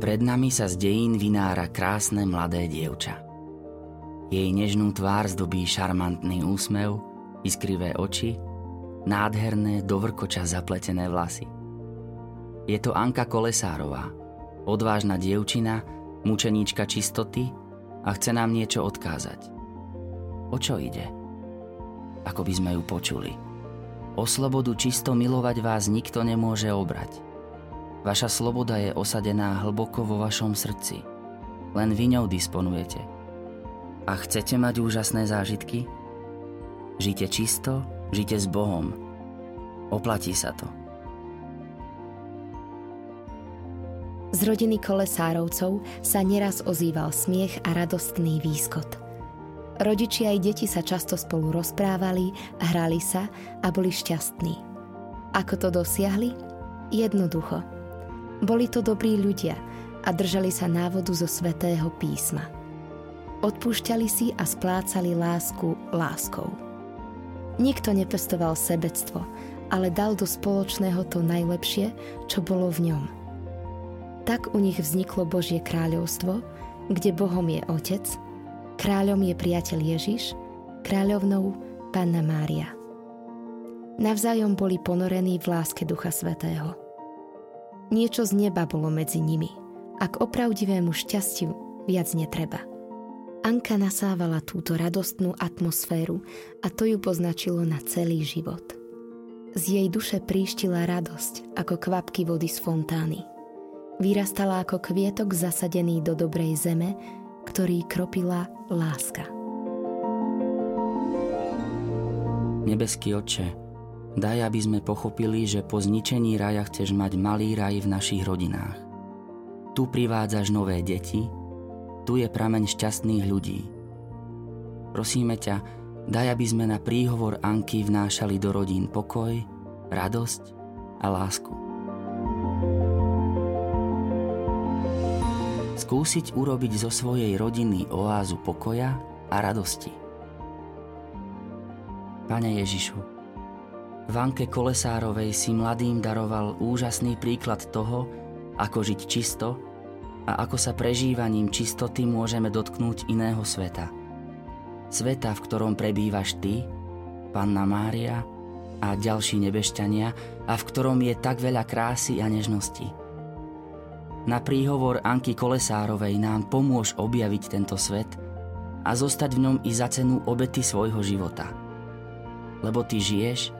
Pred nami sa z dejín vynára krásne mladé dievča. Jej nežnú tvár zdobí šarmantný úsmev, iskrivé oči, nádherné dovrkoča zapletené vlasy. Je to Anka Kolesárová, odvážna dievčina, mučeníčka čistoty a chce nám niečo odkázať. O čo ide? Ako by sme ju počuli. O slobodu čisto milovať vás nikto nemôže obrať – Vaša sloboda je osadená hlboko vo vašom srdci. Len vy ňou disponujete. A chcete mať úžasné zážitky? Žite čisto, žite s Bohom. Oplatí sa to. Z rodiny kolesárovcov sa neraz ozýval smiech a radostný výskot. Rodičia aj deti sa často spolu rozprávali, hrali sa a boli šťastní. Ako to dosiahli? Jednoducho – boli to dobrí ľudia a držali sa návodu zo svetého písma. Odpúšťali si a splácali lásku láskou. Nikto nepestoval sebectvo, ale dal do spoločného to najlepšie, čo bolo v ňom. Tak u nich vzniklo Božie kráľovstvo, kde Bohom je Otec, kráľom je priateľ Ježiš, kráľovnou Panna Mária. Navzájom boli ponorení v láske Ducha Svetého. Niečo z neba bolo medzi nimi. A opravdivému šťastiu viac netreba. Anka nasávala túto radostnú atmosféru a to ju poznačilo na celý život. Z jej duše príštila radosť ako kvapky vody z fontány. Vyrastala ako kvietok zasadený do dobrej zeme, ktorý kropila láska. Nebeský oče, Daj, aby sme pochopili, že po zničení raja chceš mať malý raj v našich rodinách. Tu privádzaš nové deti, tu je prameň šťastných ľudí. Prosíme ťa, daj, aby sme na príhovor Anky vnášali do rodín pokoj, radosť a lásku. Skúsiť urobiť zo svojej rodiny oázu pokoja a radosti. Pane Ježišu, Vanke Kolesárovej si mladým daroval úžasný príklad toho, ako žiť čisto a ako sa prežívaním čistoty môžeme dotknúť iného sveta. Sveta, v ktorom prebývaš ty, Panna Mária a ďalší nebešťania a v ktorom je tak veľa krásy a nežnosti. Na príhovor Anky Kolesárovej nám pomôž objaviť tento svet a zostať v ňom i za cenu obety svojho života. Lebo ty žiješ